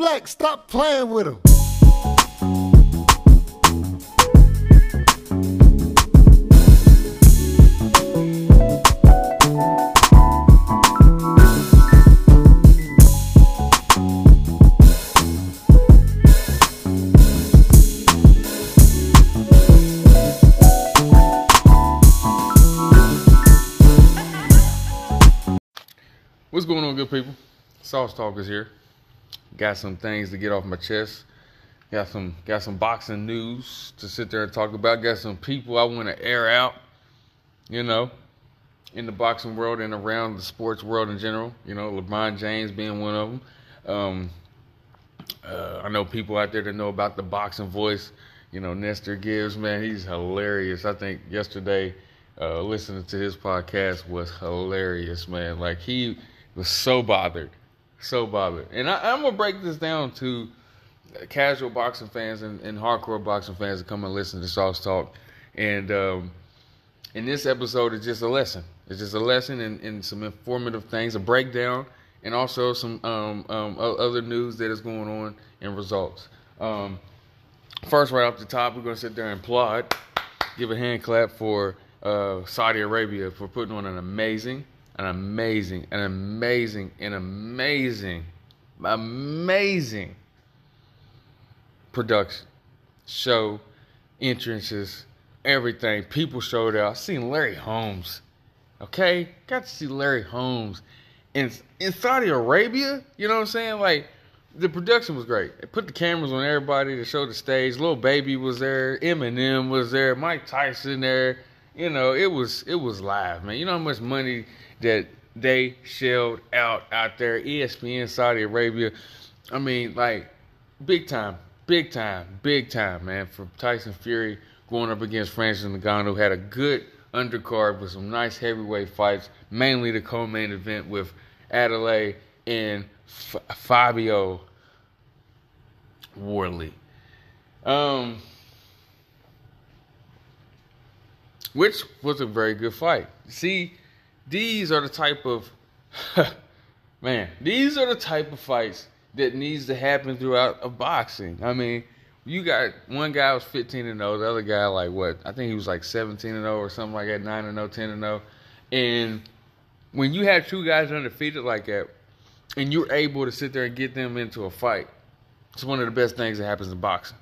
Black, stop playing with him. What's going on, good people? SossTalk is here. Got some things to get off my chest. Got some got some boxing news to sit there and talk about. Got some people I want to air out. You know, in the boxing world and around the sports world in general. You know, LeBron James being one of them. Um, uh, I know people out there that know about the boxing voice. You know, Nestor Gibbs, man, he's hilarious. I think yesterday, uh, listening to his podcast was hilarious, man. Like he was so bothered, so bothered. And I, I'm gonna break this down to casual boxing fans and, and hardcore boxing fans to come and listen to SossTalk. And um, in this episode, it's just a lesson. It's just a lesson and, and some informative things, a breakdown, and also some um, um, other news that is going on and results. Um, first, right off the top, we're to sit there and applaud, give a hand clap for uh, Saudi Arabia for putting on an amazing, an amazing, an amazing, an amazing, amazing production, show, entrances, everything. People showed out. I seen Larry Holmes. Okay, got to see Larry Holmes in in Saudi Arabia. You know what I'm saying? Like the production was great. They put the cameras on everybody to show the stage. Lil Baby was there. Eminem was there. Mike Tyson there. You know, it was it was live, man. You know how much money that they shelled out out there. ESPN Saudi Arabia. I mean, like big time, big time, big time, man. For Tyson Fury going up against Francis Ngannou, had a good undercard with some nice heavyweight fights. Mainly the co-main event with Adeleye and F- Fabio Wardley. Um, which was a very good fight. See, these are the type of man, these are the type of fights that needs to happen throughout a boxing. I mean, you got one guy was 15 and 0, the other guy like what? I think he was like 17 and 0 or something like that, 9 and 0, 10 and 0. And when you have two guys undefeated like that, and you're able to sit there and get them into a fight, it's one of the best things that happens in boxing.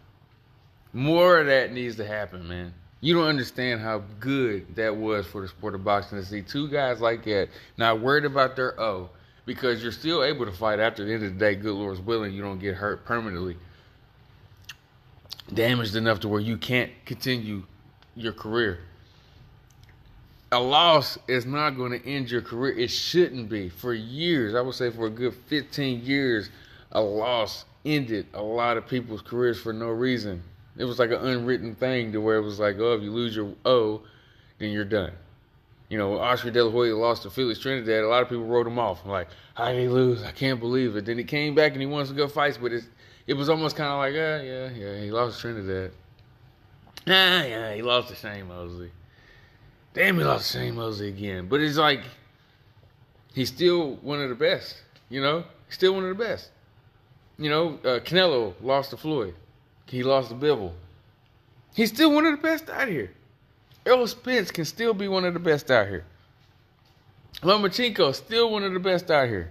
More of that needs to happen, man. You don't understand how good that was for the sport of boxing to see two guys like that not worried about their O because you're still able to fight after the end of the day. Good Lord's willing, you don't get hurt permanently, damaged enough to where you can't continue your career. A loss is not going to end your career. It shouldn't be. For years, I would say for a good 15 years, a loss ended a lot of people's careers for no reason. It was like an unwritten thing to where it was like, oh, if you lose your O, then you're done. You know, Oscar De La Hoya lost to Felix Trinidad. A lot of people wrote him off. I'm like, how did he lose? I can't believe it. Then he came back and he won some good fights, but it, it was almost kind of like, yeah, yeah, yeah, he lost to Trinidad. Ah, yeah, he lost to Shane Mosley. Damn, he lost to Shane Mosley again. But it's like, he's still one of the best. You know, he's still one of the best. You know, uh, Canelo lost to Floyd. He lost to Bivol. He's still one of the best out here. Errol Spence can still be one of the best out here. Lomachenko still one of the best out here.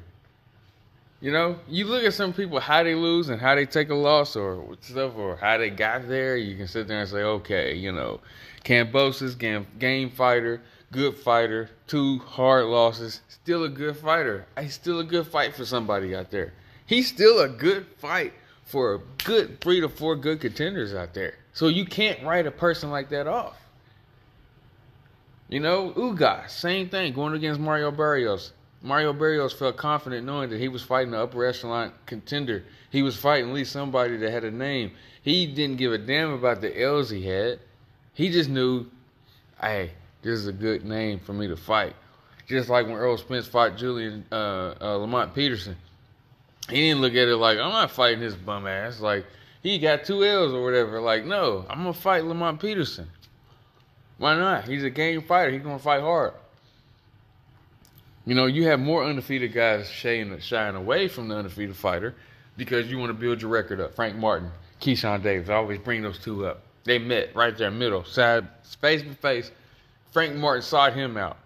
You know, you look at some people how they lose and how they take a loss or stuff or how they got there. You can sit there and say, okay, you know, Kambosos, game, game fighter, good fighter, two hard losses, still a good fighter. He's still a good fight for somebody out there. He's still a good fight for a good three to four good contenders out there. So you can't write a person like that off. You know, Ugas, same thing, going against Mario Barrios. Mario Barrios felt confident knowing that he was fighting an upper echelon contender. He was fighting at least somebody that had a name. He didn't give a damn about the L's he had. He just knew, hey, this is a good name for me to fight. Just like when Errol Spence fought Julian uh, uh, Lamont Peterson. He didn't look at it like, I'm not fighting this bum ass. Like, he got two L's or whatever. Like, no, I'm to fight Lamont Peterson. Why not? He's a game fighter. He's to fight hard. You know, you have more undefeated guys shying, shying away from the undefeated fighter because you want to build your record up. Frank Martin, Keyshawn Davis, I always bring those two up. They met right there, in the middle, side, face to face. Frank Martin sought him out.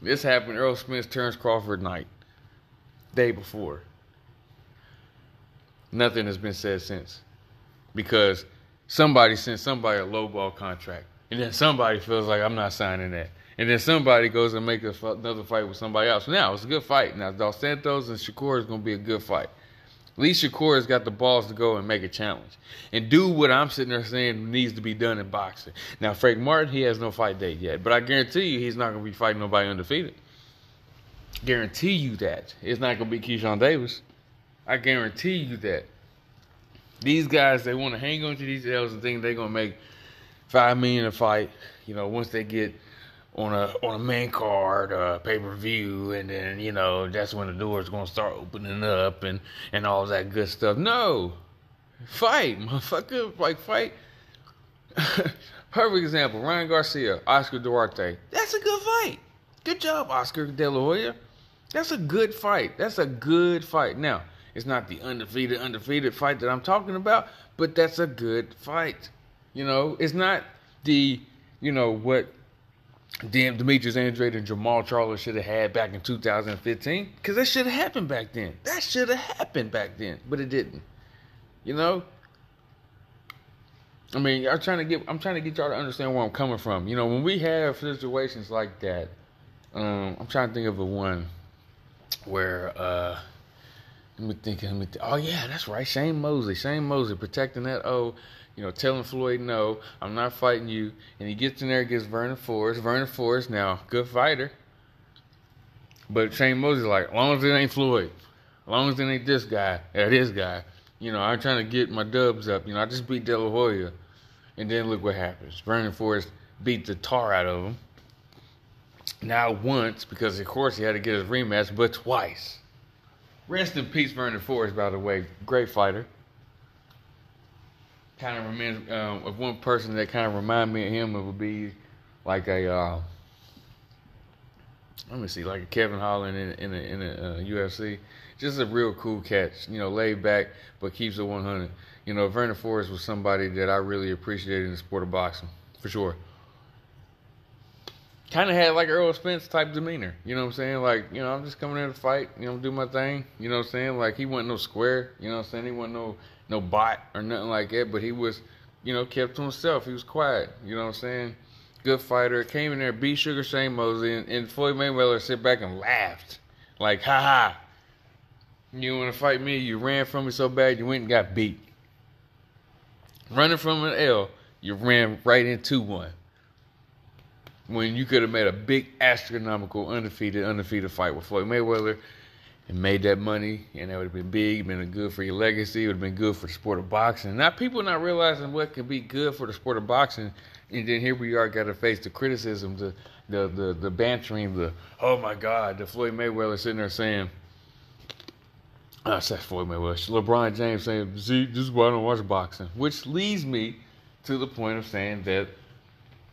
This happened Errol Spence Terrence Crawford night, day before. Nothing has been said since because somebody sent somebody a lowball contract, and then somebody feels like I'm not signing that, and then somebody goes and make another fight with somebody else. Now it's a good fight. Now Dos Santos and Shakur is going to be a good fight. At least Shakur has got the balls to go and make a challenge and do what I'm sitting there saying needs to be done in boxing. Now Frank Martin, he has no fight date yet, but I guarantee you he's not going to be fighting nobody undefeated. Guarantee you that it's not going to be Keyshawn Davis. I guarantee you that. These guys, they want to hang on to these L's and think they're gonna make five million a fight. You know, once they get on a on a main card, uh, pay per view, and then you know that's when the doors gonna start opening up and and all that good stuff. No, fight, motherfucker, like fight. Perfect example: Ryan Garcia, Oscar Duarte. That's a good fight. Good job, Oscar De La Hoya. That's a good fight. That's a good fight. Now it's not the undefeated, undefeated fight that I'm talking about, but that's a good fight. You know, it's not the, you know, what damn Demetrius Andrade and Jermall Charlo should have had back in 2015, because that should have happened back then. That should have happened back then, but it didn't. You know, I mean, I'm trying to get I'm trying to get y'all to understand where I'm coming from. You know, when we have situations like that, um, I'm trying to think of a one where uh, let me think. Let me think. Oh yeah, that's right. Shane Mosley. Shane Mosley protecting that O. You know, telling Floyd, no, I'm not fighting you. And he gets in there against Vernon Forrest. Vernon Forrest, now good fighter. But Shane Mosley's like, as long as it ain't Floyd, as long as it ain't this guy or this guy, you know, I'm trying to get my dubs up. You know, I just beat De La Hoya. And then look what happens. Vernon Forrest beat the tar out of him. Now once, because of course he had to get his rematch, but twice. Rest in peace, Vernon Forrest, by the way. Great fighter. Kind of reminds um, of one person that kind of remind me of him. It would be like a, uh, let me see, like a Kevin Holland in, in a, in a uh, UFC. Just a real cool catch. You know, laid back, but keeps it 100. You know, Vernon Forrest was somebody that I really appreciated in the sport of boxing, for sure kind of had like Errol Spence type demeanor. You know what I'm saying? Like, you know, I'm just coming here to fight, you know, do my thing. You know what I'm saying? Like he wasn't no square, you know what I'm saying? He wasn't no no bot or nothing like that, but he was, you know, kept to himself. He was quiet, you know what I'm saying? Good fighter. Came in there, beat Sugar Shane Mosley, and, and Floyd Mayweather sit back and laughed. Like, ha ha. You want to fight me? You ran from me so bad you went and got beat. Running from an L, you ran right into one when you could have made a big astronomical undefeated undefeated fight with Floyd Mayweather and made that money and that would have been big, been good for your legacy, it would have been good for the sport of boxing. Now people not realizing what can be good for the sport of boxing and then here we are gotta face the criticism, the the the, the bantering, the oh my god, the Floyd Mayweather sitting there saying I said Floyd Mayweather. LeBron James saying, "See, this is why I don't watch boxing," which leads me to the point of saying that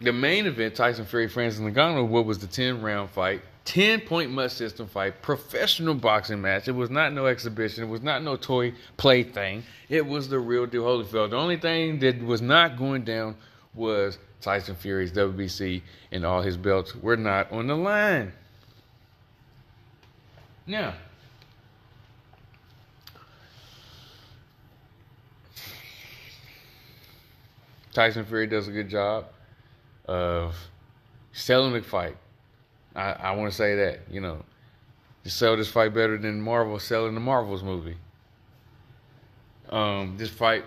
the main event, Tyson Fury, Francis Ngannou, what was the 10 round fight, 10 point must system fight, professional boxing match. It was not no exhibition. It was not no toy play thing. It was the real deal Holyfield. The only thing that was not going down was Tyson Fury's WBC and all his belts were not on the line. Now, Tyson Fury does a good job of selling the fight. I, I want to say that, you know, to sell this fight better than Marvel selling the Marvels movie. Um, this fight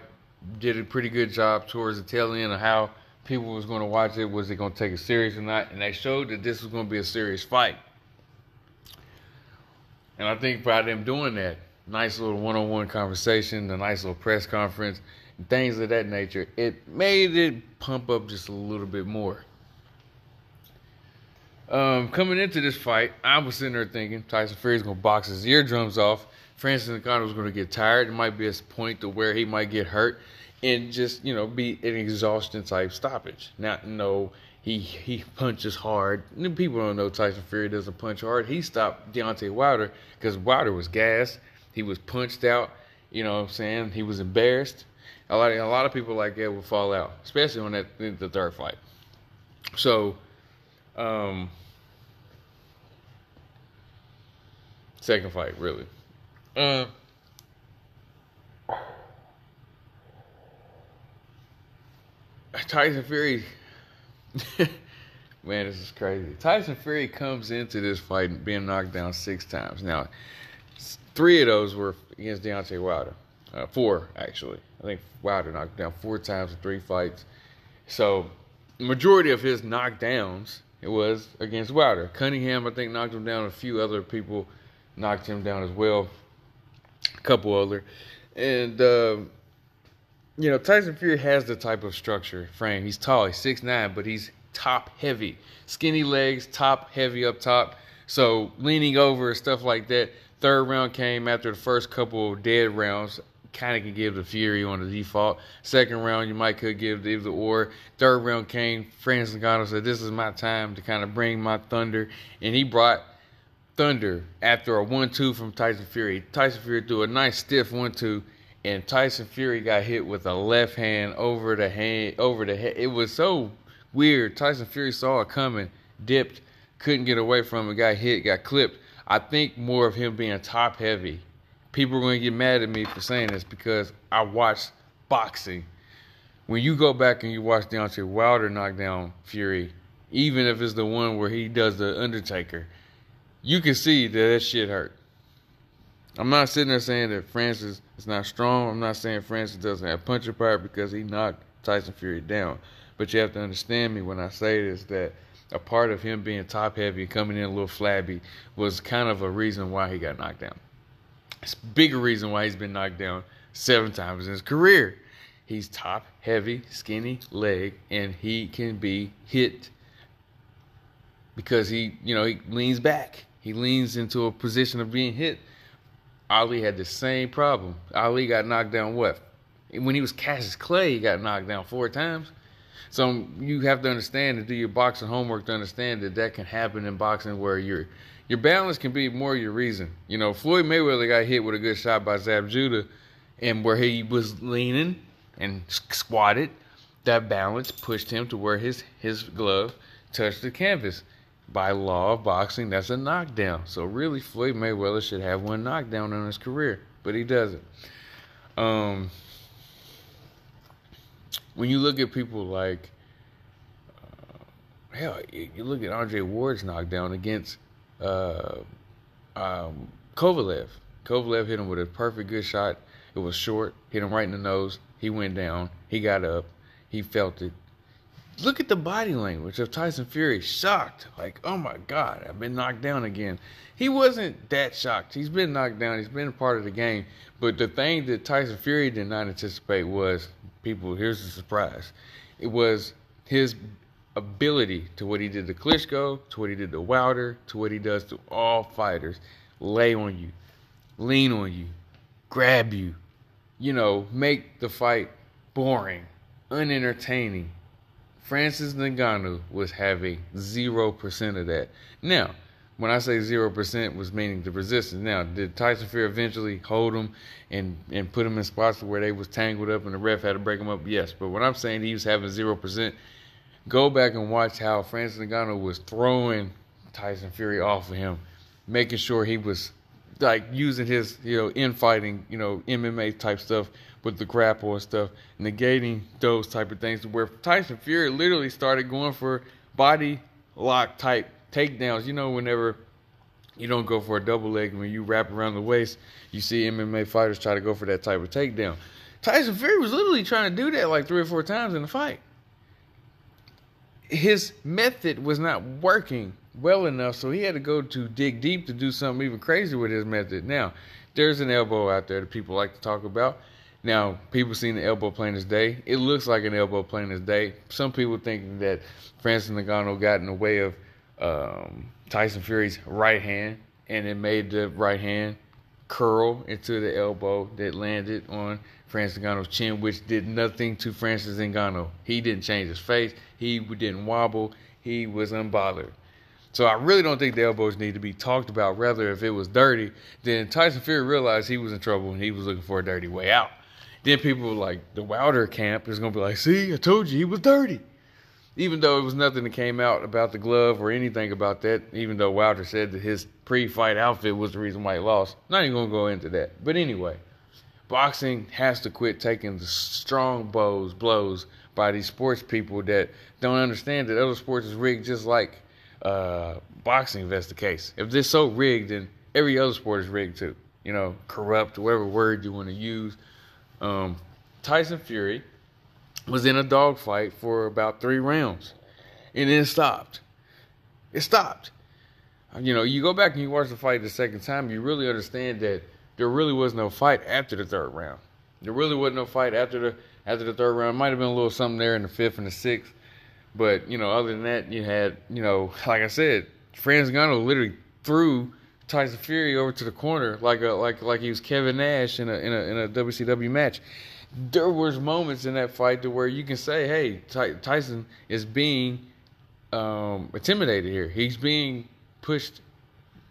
did a pretty good job towards the tail end of how people was going to watch it. Was it going to take it serious or not? And they showed that this was going to be a serious fight. And I think by them doing that, nice little one-on-one conversation, the nice little press conference, things of that nature, it made it pump up just a little bit more. Um, coming into this fight, I was sitting there thinking Tyson Fury's gonna box his eardrums off. Francis Ngannou was gonna get tired. It might be a point to where he might get hurt and just you know be an exhaustion type stoppage. Not no, he he punches hard. People don't know Tyson Fury doesn't punch hard. He stopped Deontay Wilder because Wilder was gassed He was punched out. You know what I'm saying? He was embarrassed. A lot, a lot of people like that will fall out, especially on that the third fight. So, um, second fight, really. Uh, Tyson Fury, man, this is crazy. Tyson Fury comes into this fight being knocked down six times. Now, three of those were against Deontay Wilder. Uh, four, actually. I think Wilder knocked down four times in three fights. So, majority of his knockdowns it was against Wilder. Cunningham, I think, knocked him down. A few other people knocked him down as well. A couple other, and uh, you know Tyson Fury has the type of structure frame. He's tall. He's six nine, but he's top heavy, skinny legs, top heavy up top. So leaning over and stuff like that. Third round came after the first couple dead rounds kind of can give the Fury on the default. Second round, you might could give the or. Third round came, Francis Ngannou said, "This is my time to kind of bring my thunder," and he brought thunder after a one-two from Tyson Fury. Tyson Fury threw a nice stiff one-two, and Tyson Fury got hit with a left hand over the hand over the head. It was so weird. Tyson Fury saw it coming, dipped, couldn't get away from it, got hit, got clipped. I think more of him being top heavy people are going to get mad at me for saying this because I watch boxing. When you go back and you watch Deontay Wilder knock down Fury, even if it's the one where he does the Undertaker, you can see that that shit hurt. I'm not sitting there saying that Francis is not strong. I'm not saying Francis doesn't have punching power because he knocked Tyson Fury down. But you have to understand me when I say this that a part of him being top heavy and coming in a little flabby was kind of a reason why he got knocked down. It's bigger reason why he's been knocked down seven times in his career. He's top, heavy, skinny leg, and he can be hit because he, you know, he leans back. He leans into a position of being hit. Ali had the same problem. Ali got knocked down what? When he was Cassius Clay, he got knocked down four times. So you have to understand and do your boxing homework to understand that that can happen in boxing where you're your balance can be more your reason. You know, Floyd Mayweather got hit with a good shot by Zab Judah, and where he was leaning and squatted, that balance pushed him to where his his glove touched the canvas. By law of boxing, that's a knockdown. So really, Floyd Mayweather should have one knockdown in his career, but he doesn't. Um, when you look at people like, uh, hell, you look at Andre Ward's knockdown against uh, um, Kovalev. Kovalev hit him with a perfect good shot. It was short, hit him right in the nose. He went down. He got up. He felt it. Look at the body language of Tyson Fury. Shocked. Like, oh my God, I've been knocked down again. He wasn't that shocked. He's been knocked down. He's been a part of the game. But the thing that Tyson Fury did not anticipate was people, here's the surprise. It was his ability to what he did to Klitschko, to what he did to Wilder, to what he does to all fighters. Lay on you, lean on you, grab you, you know, make the fight boring, unentertaining. Francis Ngannou was having 0% of that. Now, when I say 0% was meaning the resistance. Now, did Tyson Fury eventually hold him and, and put him in spots where they was tangled up and the ref had to break him up? Yes. But what I'm saying he was having 0%, go back and watch how Francis Ngannou was throwing Tyson Fury off of him, making sure he was like using his you know infighting you know MMA type stuff with the grapple and stuff, negating those type of things. Where Tyson Fury literally started going for body lock type takedowns. You know, whenever you don't go for a double leg when you wrap around the waist, you see MMA fighters try to go for that type of takedown. Tyson Fury was literally trying to do that like three or four times in the fight his method was not working well enough, so he had to go to dig deep to do something even crazier with his method. Now, there's an elbow out there that people like to talk about. Now, people seen the elbow plain as day. It looks like an elbow plain as day. Some people think that Francis Ngannou got in the way of um, Tyson Fury's right hand, and it made the right hand curl into the elbow that landed on Francis Ngannou's chin, which did nothing to Francis Ngannou. He didn't change his face. He didn't wobble. He was unbothered. So I really don't think the elbows need to be talked about. Rather, if it was dirty, then Tyson Fury realized he was in trouble and he was looking for a dirty way out. Then people like the Wilder camp is gonna be like, "See, I told you he was dirty." Even though it was nothing that came out about the glove or anything about that, even though Wilder said that his pre-fight outfit was the reason why he lost. Not even gonna go into that. But anyway, boxing has to quit taking the strong blows blows by these sports people that don't understand that other sports is rigged just like uh, boxing if that's the case. If this so rigged, then every other sport is rigged too. You know, corrupt, whatever word you want to use. Um, Tyson Fury was in a dogfight for about three rounds, and then stopped. It stopped. You know, you go back and you watch the fight the second time, you really understand that there really was no fight after the third round. There really wasn't no fight after the after the third round. Might have been a little something there in the fifth and the sixth. But, you know, other than that, you had, you know, like I said, Franz Ngannou literally threw Tyson Fury over to the corner like a like like he was Kevin Nash in a in a in a WCW match. There was moments in that fight to where you can say, "Hey, Ty- Tyson is being um, intimidated here. He's being pushed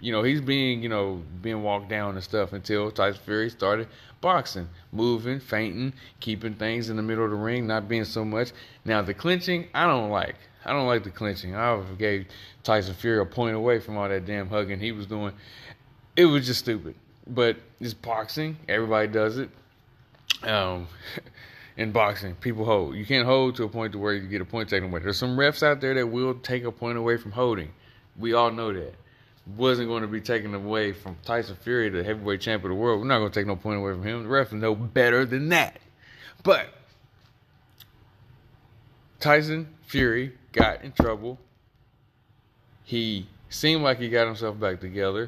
you know, he's being, you know, being walked down and stuff until Tyson Fury started boxing, moving, feinting, keeping things in the middle of the ring, not being so much. Now the clinching, I don't like. I don't like the clinching. I gave Tyson Fury a point away from all that damn hugging he was doing. It was just stupid. But it's boxing. Everybody does it. Um, in boxing, people hold. You can't hold to a point to where you get a point taken away. There's some refs out there that will take a point away from holding. We all know that wasn't going to be taken away from Tyson Fury, the heavyweight champion of the world. We're not going to take no point away from him. The refs know better than that. But Tyson Fury got in trouble. He seemed like he got himself back together.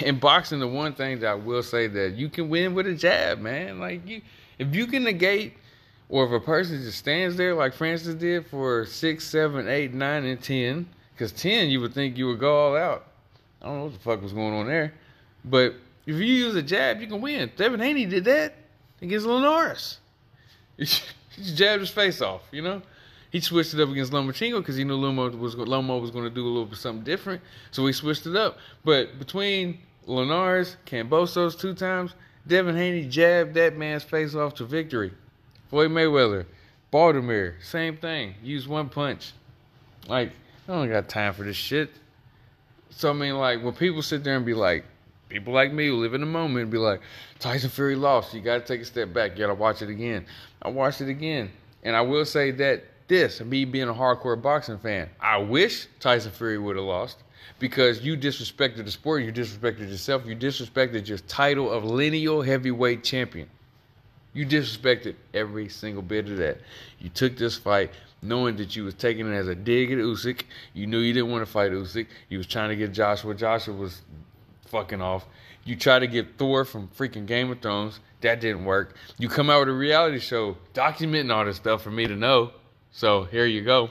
In boxing, the one thing that I will say that you can win with a jab, man. Like you, if you can negate, or if a person just stands there like Francis did for six, seven, eight, nine, and ten because 10, you would think you would go all out. I don't know what the fuck was going on there. But if you use a jab, you can win. Devin Haney did that against Linares. He jabbed his face off, you know? He switched it up against Lomachenko because he knew Lomo was, Lomo was going to do a little something different. So he switched it up. But between Linares, Kambosos two times, Devin Haney jabbed that man's face off to victory. Floyd Mayweather, Baltimore, same thing. Used one punch. Like, I don't got time for this shit. So I mean, like when people sit there and be like, people like me who live in the moment and be like, Tyson Fury lost. You got to take a step back. You got to watch it again. I watched it again, and I will say that this, me being a hardcore boxing fan, I wish Tyson Fury would have lost because you disrespected the sport, you disrespected yourself, you disrespected your title of lineal heavyweight champion. You disrespected every single bit of that. You took this fight knowing that you was taking it as a dig at Usyk. You knew you didn't want to fight Usyk. You was trying to get Joshua. Joshua was fucking off. You tried to get Thor from freaking Game of Thrones. That didn't work. You come out with a reality show documenting all this stuff for me to know. So here you go.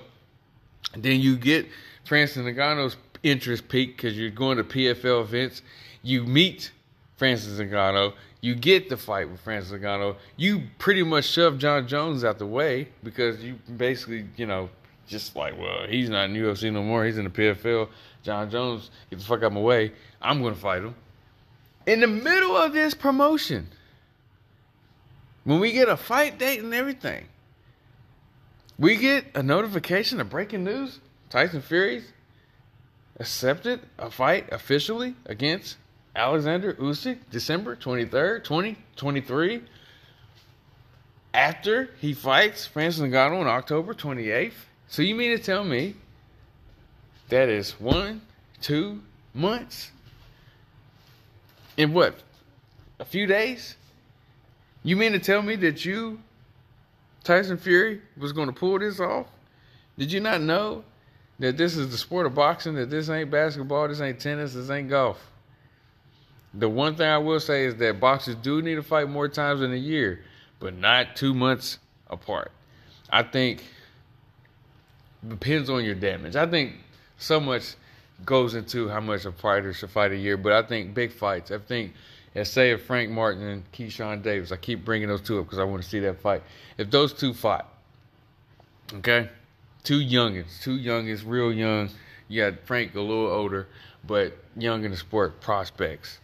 And then you get Francis Ngannou's interest peak because you're going to PFL events. You meet Francis Ngannou. You get the fight with Francis Ngannou. You pretty much shove Jon Jones out the way because you basically, you know, just like, well, he's not in UFC no more. He's in the PFL. Jon Jones, get the fuck out of my way. I'm going to fight him. In the middle of this promotion, when we get a fight date and everything, we get a notification of breaking news. Tyson Fury's accepted a fight officially against Alexander Usyk, December 23rd, 2023. After he fights Francis Ngannou on October 28th. So you mean to tell me that is one, two months? In what? A few days? You mean to tell me that you, Tyson Fury, was going to pull this off? Did you not know that this is the sport of boxing, that this ain't basketball, this ain't tennis, this ain't golf? The one thing I will say is that boxers do need to fight more times in a year, but not two months apart. I think depends on your damage. I think so much goes into how much a fighter should fight a year, but I think big fights. I think, let's say if Frank Martin and Keyshawn Davis, I keep bringing those two up because I want to see that fight. If those two fight, okay, Two youngins, two youngins, real young. You got Frank a little older, but young in the sport prospects.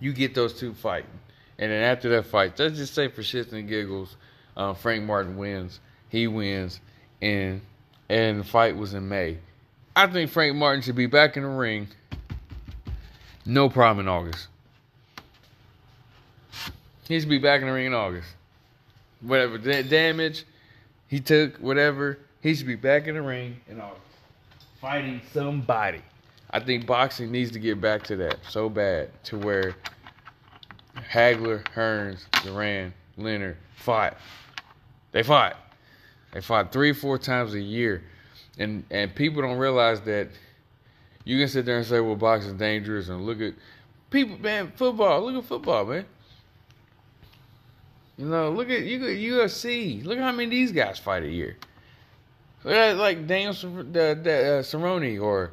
You get those two fighting, and then after that fight, let's just say for shits and giggles, uh, Frank Martin wins. He wins, and and the fight was in May. I think Frank Martin should be back in the ring. No problem in August. He should be back in the ring in August. Whatever da- damage he took, whatever, he should be back in the ring and August. Fighting somebody. I think boxing needs to get back to that so bad to where Hagler, Hearns, Duran, Leonard fought. They fought. They fought three, four times a year. And and people don't realize that you can sit there and say, well, boxing's dangerous and look at people man, football, look at football, man. You know, look at you UFC. Look how many of these guys fight a year. Look at like Daniel uh, uh, Cerrone or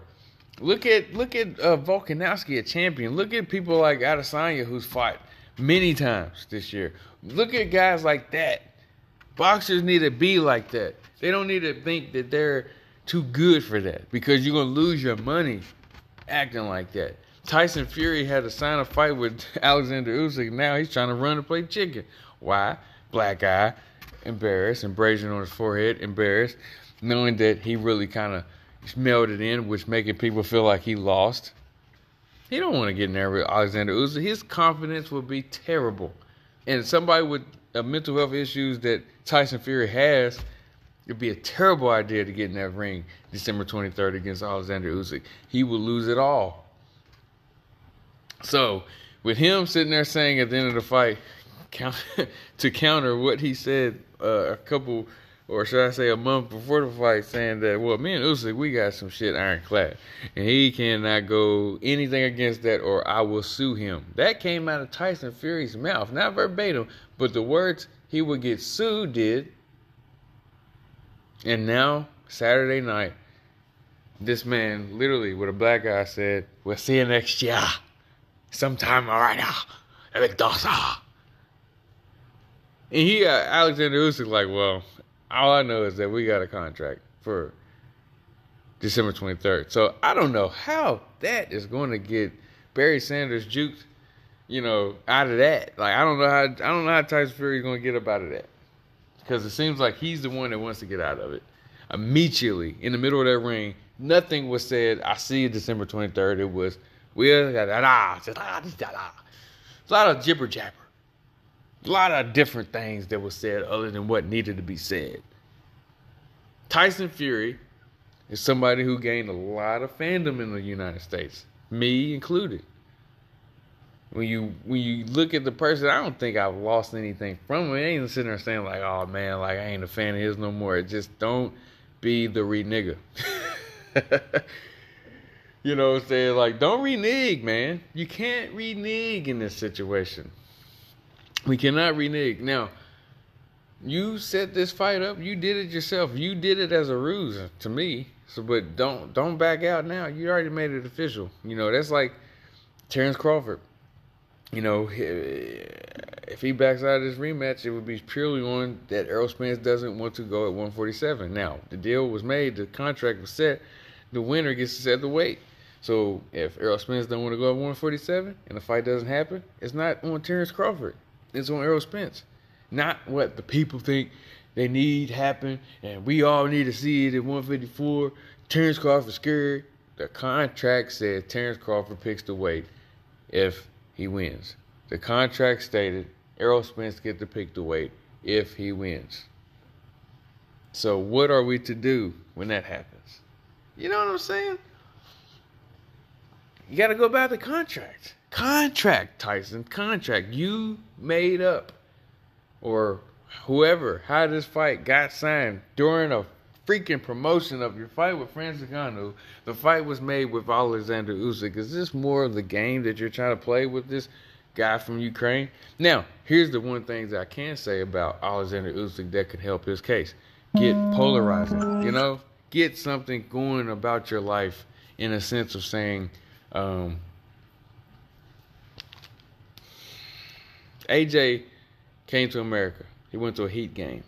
look at look at uh, Volkanovski, a champion. Look at people like Adesanya who's fought many times this year. Look at guys like that. Boxers need to be like that. They don't need to think that they're too good for that because you're gonna lose your money acting like that. Tyson Fury had to sign a fight with Alexander Usyk. Now he's trying to run and play chicken. Why? Black eye, embarrassed, embracing on his forehead, embarrassed, knowing that he really kind of smelled it in, which making people feel like he lost. He don't want to get in there with Alexander Usyk. His confidence would be terrible, and somebody with uh, mental health issues that Tyson Fury has, it'd be a terrible idea to get in that ring December 23rd against Alexander Usyk. He would lose it all. So, with him sitting there saying at the end of the fight, to counter what he said uh, a couple, or should I say, a month before the fight, saying that well, me and Usyk, we got some shit ironclad, and he cannot go anything against that, or I will sue him. That came out of Tyson Fury's mouth, not verbatim, but the words he would get sued did. And now Saturday night, this man literally with a black eye said, "We'll see you next year, sometime alright now, Dawson." And he got Alexander Usyk like, well, all I know is that we got a contract for December 23rd. So I don't know how that is going to get Barry Sanders juked, you know, out of that. Like I don't know how I don't know how Tyson Fury is going to get up out of that. Because it seems like he's the one that wants to get out of it. Immediately in the middle of that ring, nothing was said. I see December 23rd. It was we'll da da da da. It's a lot of jibber jabber a lot of different things that were said other than what needed to be said. Tyson Fury is somebody who gained a lot of fandom in the United States, me included. When you when you look at the person, I don't think I've lost anything from him. I ain't sitting there saying like, "Oh man, like I ain't a fan of his no more." It just don't be the re nigga. you know what I'm saying? Like, don't renege, man. You can't renege in this situation. We cannot renege. Now, you set this fight up. You did it yourself. You did it as a ruse to me. So, but don't don't back out now. You already made it official. You know that's like Terrence Crawford. You know, if he backs out of this rematch, it would be purely on that Errol Spence doesn't want to go at 147. Now, the deal was made, the contract was set. The winner gets to set the weight. So if Errol Spence don't want to go at 147 and the fight doesn't happen, it's not on Terrence Crawford is on Errol Spence. Not what the people think they need happen, and we all need to see it at 154. Terrence Crawford scared. The contract said Terrence Crawford picks the weight if he wins. The contract stated Errol Spence get to pick the weight if he wins. So what are we to do when that happens? You know what I'm saying? You got to go by the contract. Contract, Tyson. Contract. You made up. Or whoever, how this fight got signed during a freaking promotion of your fight with Francis Ngannou. The fight was made with Alexander Usyk. Is this more of the game that you're trying to play with this guy from Ukraine? Now, here's the one thing that I can say about Alexander Usyk that could help his case. Get polarizing, you know? Get something going about your life in a sense of saying, um, AJ came to America. He went to a Heat game,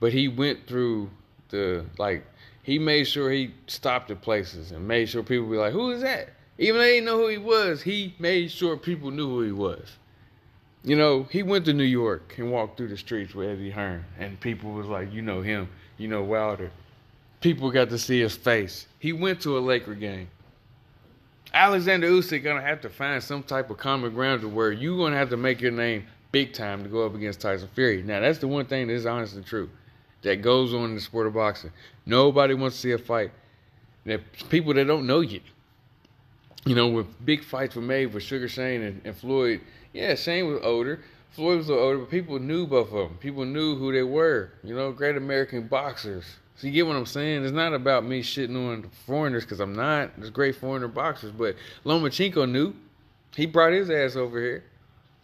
but he went through the like he made sure he stopped at places and made sure people be like, "Who is that?" Even though they didn't know who he was, he made sure people knew who he was. You know, he went to New York and walked through the streets with Eddie Hearn, and people was like, "You know him, you know Wilder." People got to see his face. He went to a Laker game. Alexander Usyk gonna have to find some type of common ground to where you gonna have to make your name big time to go up against Tyson Fury. Now that's the one thing that is honestly true that goes on in the sport of boxing. Nobody wants to see a fight. That people that don't know you. You know, when big fights were made with Sugar Shane and, and Floyd, yeah, Shane was older. Floyd was older, but people knew both of them. People knew who they were. You know, great American boxers. So you get what I'm saying? It's not about me shitting on foreigners because I'm not. There's great foreigner boxers, but Lomachenko knew. He brought his ass over here.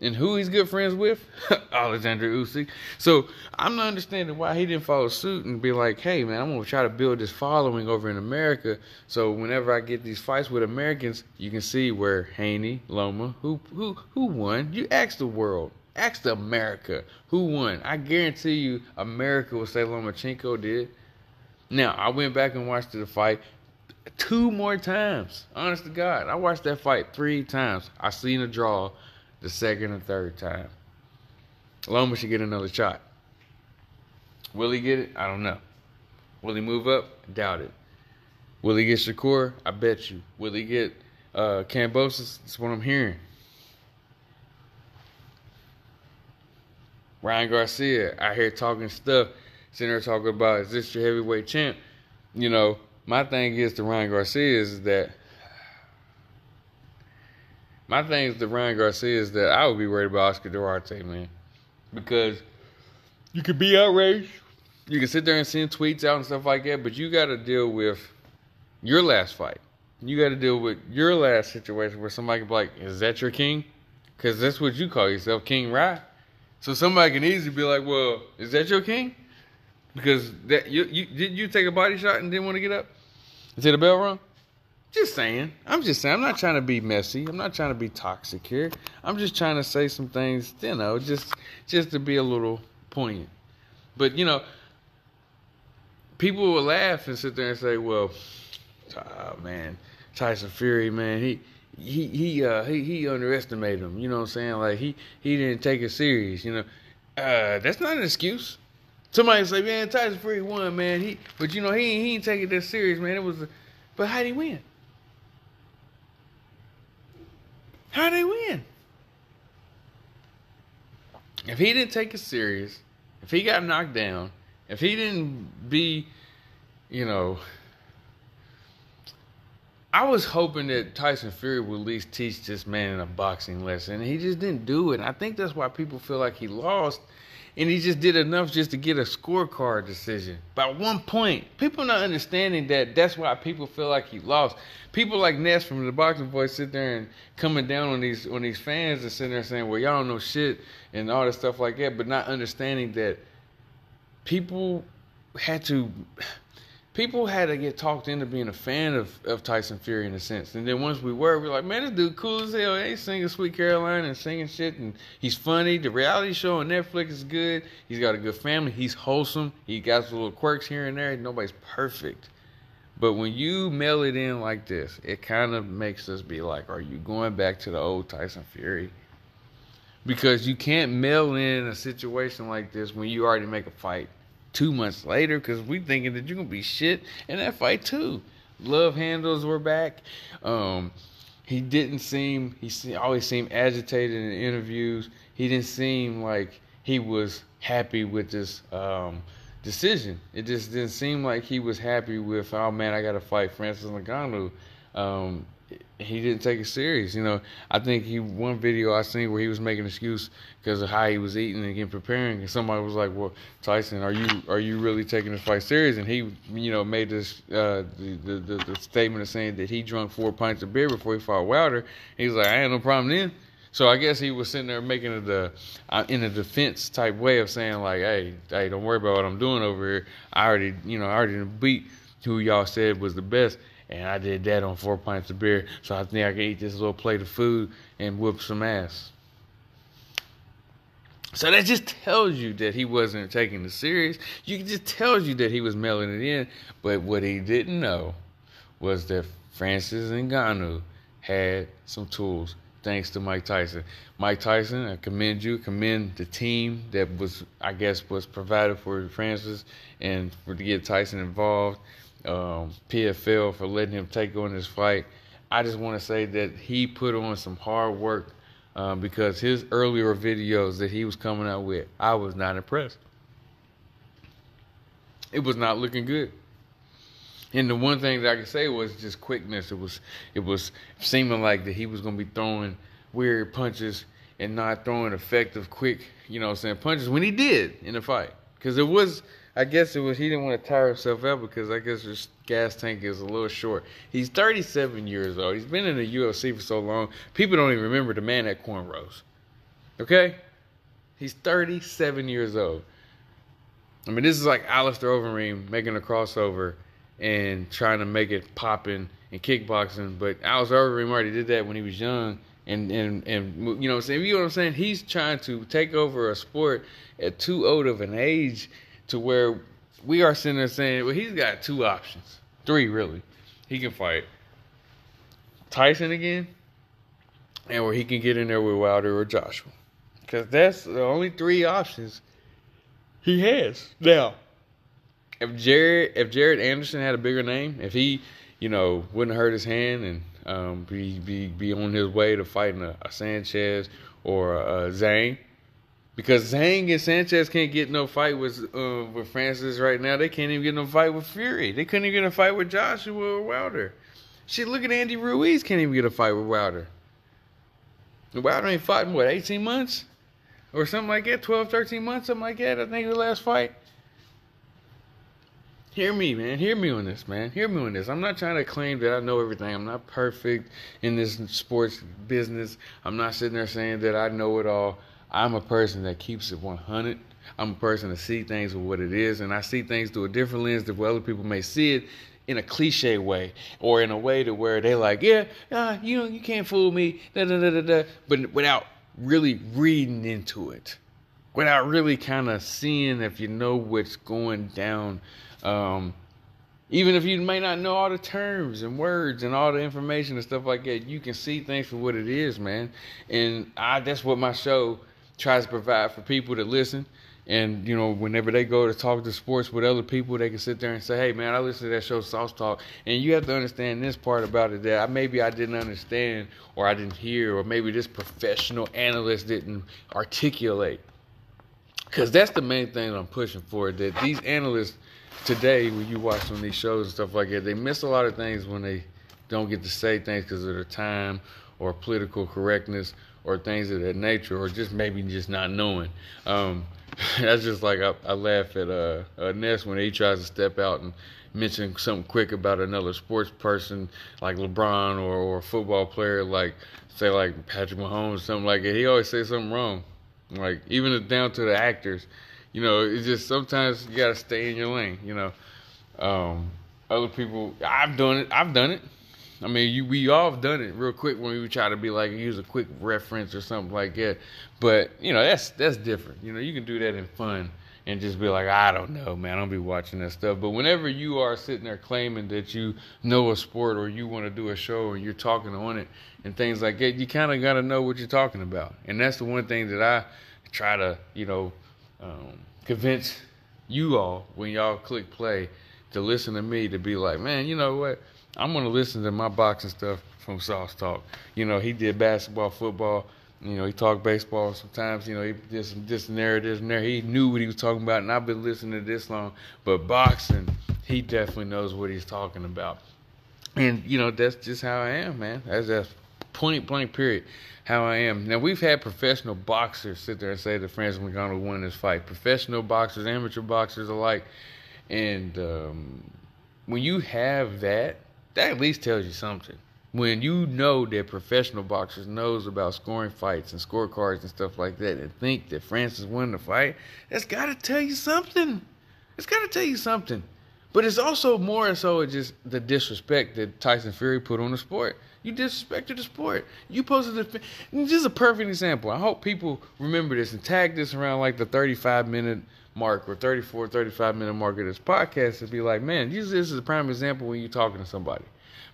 And who he's good friends with? Alexander Usyk. So I'm not understanding why he didn't follow suit and be like, hey man, I'm gonna try to build this following over in America. So whenever I get these fights with Americans, you can see where Haney, Loma, who who who won. You ask the world. Ask the America who won. I guarantee you America will say Lomachenko did. Now I went back and watched the fight two more times. Honest to God. I watched that fight three times. I seen a draw the second and third time. Loma should get another shot. Will he get it? I don't know. Will he move up? Doubt it. Will he get Shakur? I bet you. Will he get uh, Kambosos? That's what I'm hearing. Ryan Garcia out here talking stuff, sitting there talking about is this your heavyweight champ? You know, my thing is to Ryan Garcia is that my thing is to Ryan Garcia is that I would be worried about Oscar Duarte, man. Because you could be outraged. You can sit there and send tweets out and stuff like that, but you got to deal with your last fight. You got to deal with your last situation where somebody can be like, is that your king? Because that's what you call yourself, King Right? So somebody can easily be like, well, is that your king? Because that you, you did you take a body shot and didn't want to get up? Is it a bell rung? Just saying. I'm just saying. I'm not trying to be messy. I'm not trying to be toxic here. I'm just trying to say some things, you know, just just to be a little poignant. But you know, people will laugh and sit there and say, "Well, oh, man, Tyson Fury, man, he." He he uh he he underestimated him, you know what I'm saying? Like he he didn't take it serious, you know. Uh that's not an excuse. Somebody say, Man, Tyson Fury won, man. He but you know, he he ain't taking that serious, man. It was a, but how'd he win? How'd they win? If he didn't take it serious, if he got knocked down, if he didn't be, you know, I was hoping that Tyson Fury would at least teach this man a boxing lesson. He just didn't do it. And I think that's why people feel like he lost and he just did enough just to get a scorecard decision. By one point, people not understanding that that's why people feel like he lost. People like Ness from the Boxing Voice sit there and coming down on these on these fans and sitting there saying, "Well, y'all don't know shit" and all this stuff like that, but not understanding that people had to people had to get talked into being a fan of, of Tyson Fury in a sense. And then once we were, we are like, man, this dude cool as hell. He's singing Sweet Caroline and singing shit, and he's funny. The reality show on Netflix is good. He's got a good family. He's wholesome. He got little quirks here and there. Nobody's perfect. But when you mail it in like this, it kind of makes us be like, are you going back to the old Tyson Fury? Because you can't mail in a situation like this when you already make a fight two months later because we thinking that you're gonna be shit in that fight too. Love handles were back. Um, he didn't seem he always seemed agitated in interviews. He didn't seem like he was happy with this um, decision. It just didn't seem like he was happy with oh man I got to fight Francis Ngannou. Um, he didn't take it serious. You know, I think he one video I seen where he was making excuse because of how he was eating and getting preparing, and somebody was like, "Well, Tyson, are you are you really taking this fight serious?" And he, you know, made this uh, the, the, the the statement of saying that he drunk four pints of beer before he fought Wilder. He was like, "I had no problem then." So I guess he was sitting there making it a, uh, in a defense type way of saying like, "Hey, hey, don't worry about what I'm doing over here. I already, you know, I already beat who y'all said was the best." And I did that on four pints of beer. So I think I can eat this little plate of food and whoop some ass. So that just tells you that he wasn't taking it serious. You just tells you that he was mailing it in. But what he didn't know was that Francis Ngannou had some tools thanks to Mike Tyson. Mike Tyson, I commend you, commend the team that was, I guess, was provided for Francis and for to get Tyson involved. Um, PFL for letting him take on this fight. I just want to say that he put on some hard work um, because his earlier videos that he was coming out with, I was not impressed. It was not looking good. And the one thing that I could say was just quickness. It was it was seeming like that he was gonna be throwing weird punches and not throwing effective, quick, you know, saying punches when he did in the fight. Because it was, I guess it was he didn't want to tire himself out because I guess his gas tank is a little short. He's 37 years old. He's been in the UFC for so long. People don't even remember the man at cornrows. Okay, he's 37 years old. I mean, this is like Alistair Overeem making a crossover and trying to make it popping in kickboxing. But Alistair Overeem already did that when he was young. And, and and you know what I'm saying? You know what I'm saying? He's trying to take over a sport at too old of an age to where we are sitting there saying, well, he's got two options. Three, really. He can fight Tyson again, and where he can get in there with Wilder or Joshua. Because that's the only three options he has. Now, if Jared if Jared Anderson had a bigger name, if he, you know, wouldn't hurt his hand and um, be be be on his way to fighting a, a Sanchez or a, a Zhang, because Zhang and Sanchez can't get no fight with uh, with Francis right now. They can't even get no fight with Fury. They couldn't even get a fight with Joshua or Wilder. Shit, look at Andy Ruiz can't even get a fight with Wilder. Wilder ain't fought in what 18 months or something like that, 12, 13 months, something like that. I think the last fight. Hear me, man. Hear me on this, man. Hear me on this. I'm not trying to claim that I know everything. I'm not perfect in this sports business. I'm not sitting there saying that I know it all. I'm a person that keeps it 100. I'm a person that see things for what it is, and I see things through a different lens than what other people may see it in a cliche way or in a way to where they're like, yeah, uh, you know, you can't fool me, da da da da da, but without really reading into it, without really kind of seeing if you know what's going down um, even if you may not know all the terms and words and all the information and stuff like that, you can see things for what it is, man. And I that's what my show tries to provide for people to listen. And you know, whenever they go to talk to sports with other people, they can sit there and say, "Hey, man, I listened to that show, SossTalk." And you have to understand this part about it that maybe I didn't understand, or I didn't hear, or maybe this professional analyst didn't articulate. Because that's the main thing I'm pushing for. That these analysts today when you watch on these shows and stuff like that, they miss a lot of things when they don't get to say things because of their time or political correctness or things of that nature or just maybe just not knowing. Um, that's just like I, I laugh at uh, uh, Ness when he tries to step out and mention something quick about another sports person like LeBron or, or a football player like say like Patrick Mahomes or something like that. He always says something wrong. Like even down to the actors you know, it's just sometimes you gotta stay in your lane. You know, um, other people, I've done it. I've done it. I mean, you, we all have done it real quick when we try to be like use a quick reference or something like that. But you know, that's that's different. You know, you can do that in fun and just be like, I don't know, man. I don't be watching that stuff. But whenever you are sitting there claiming that you know a sport or you want to do a show and you're talking on it and things like that, you kind of got to know what you're talking about. And that's the one thing that I try to, you know, um, convince you all when y'all click play to listen to me to be like, man, you know what? I'm gonna listen to my boxing stuff from SossTalk. You know, he did basketball, football. You know, he talked baseball sometimes. You know, he did some this and there, this and there. He knew what he was talking about, and I've been listening to this long. But boxing, he definitely knows what he's talking about. And you know, that's just how I am, man. That's a point blank period how I am. Now we've had professional boxers sit there and say that Francis Ngannou won this fight. Professional boxers, amateur boxers alike, and um, when you have that, that at least tells you something. When you know that professional boxers knows about scoring fights and scorecards and stuff like that, and think that Francis won the fight, that's got to tell you something. It's got to tell you something. But it's also more so just the disrespect that Tyson Fury put on the sport. You disrespected the sport. You posted the. This is a perfect example. I hope people remember this and tag this around like the 35 minute mark or 34, 35 minute mark of this podcast to be like, man, this is a prime example when you're talking to somebody.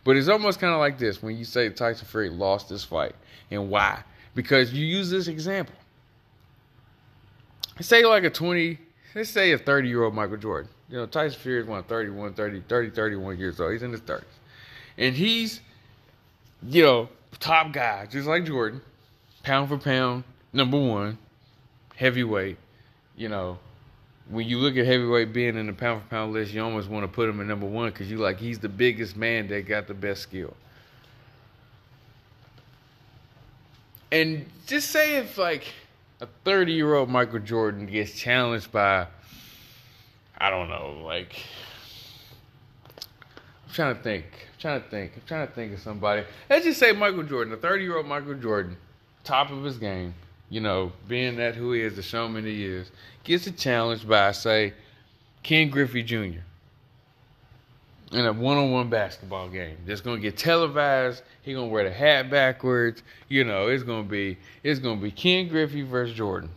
But it's almost kind of like this when you say Tyson Fury lost this fight and why? Because you use this example. Say like a 20, let's say a 30 year old Michael Jordan. You know, Tyson Fury is one 31, 30, 30, 31 years old. He's in his 30s. And he's, you know, top guy, just like Jordan, pound for pound, number one, heavyweight. You know, when you look at heavyweight being in the pound for pound list, you almost want to put him in number one because you like he's the biggest man that got the best skill. And just say if like a 30 year old Michael Jordan gets challenged by I don't know, like I'm trying to think. I'm trying to think. I'm trying to think of somebody. Let's just say Michael Jordan, a 30 year old Michael Jordan, top of his game, you know, being that who he is, the showman he is, gets a challenge by, say, Ken Griffey Jr. in a one on one basketball game. That's gonna get televised. He gonna wear the hat backwards. You know, it's gonna be it's gonna be Ken Griffey versus Jordan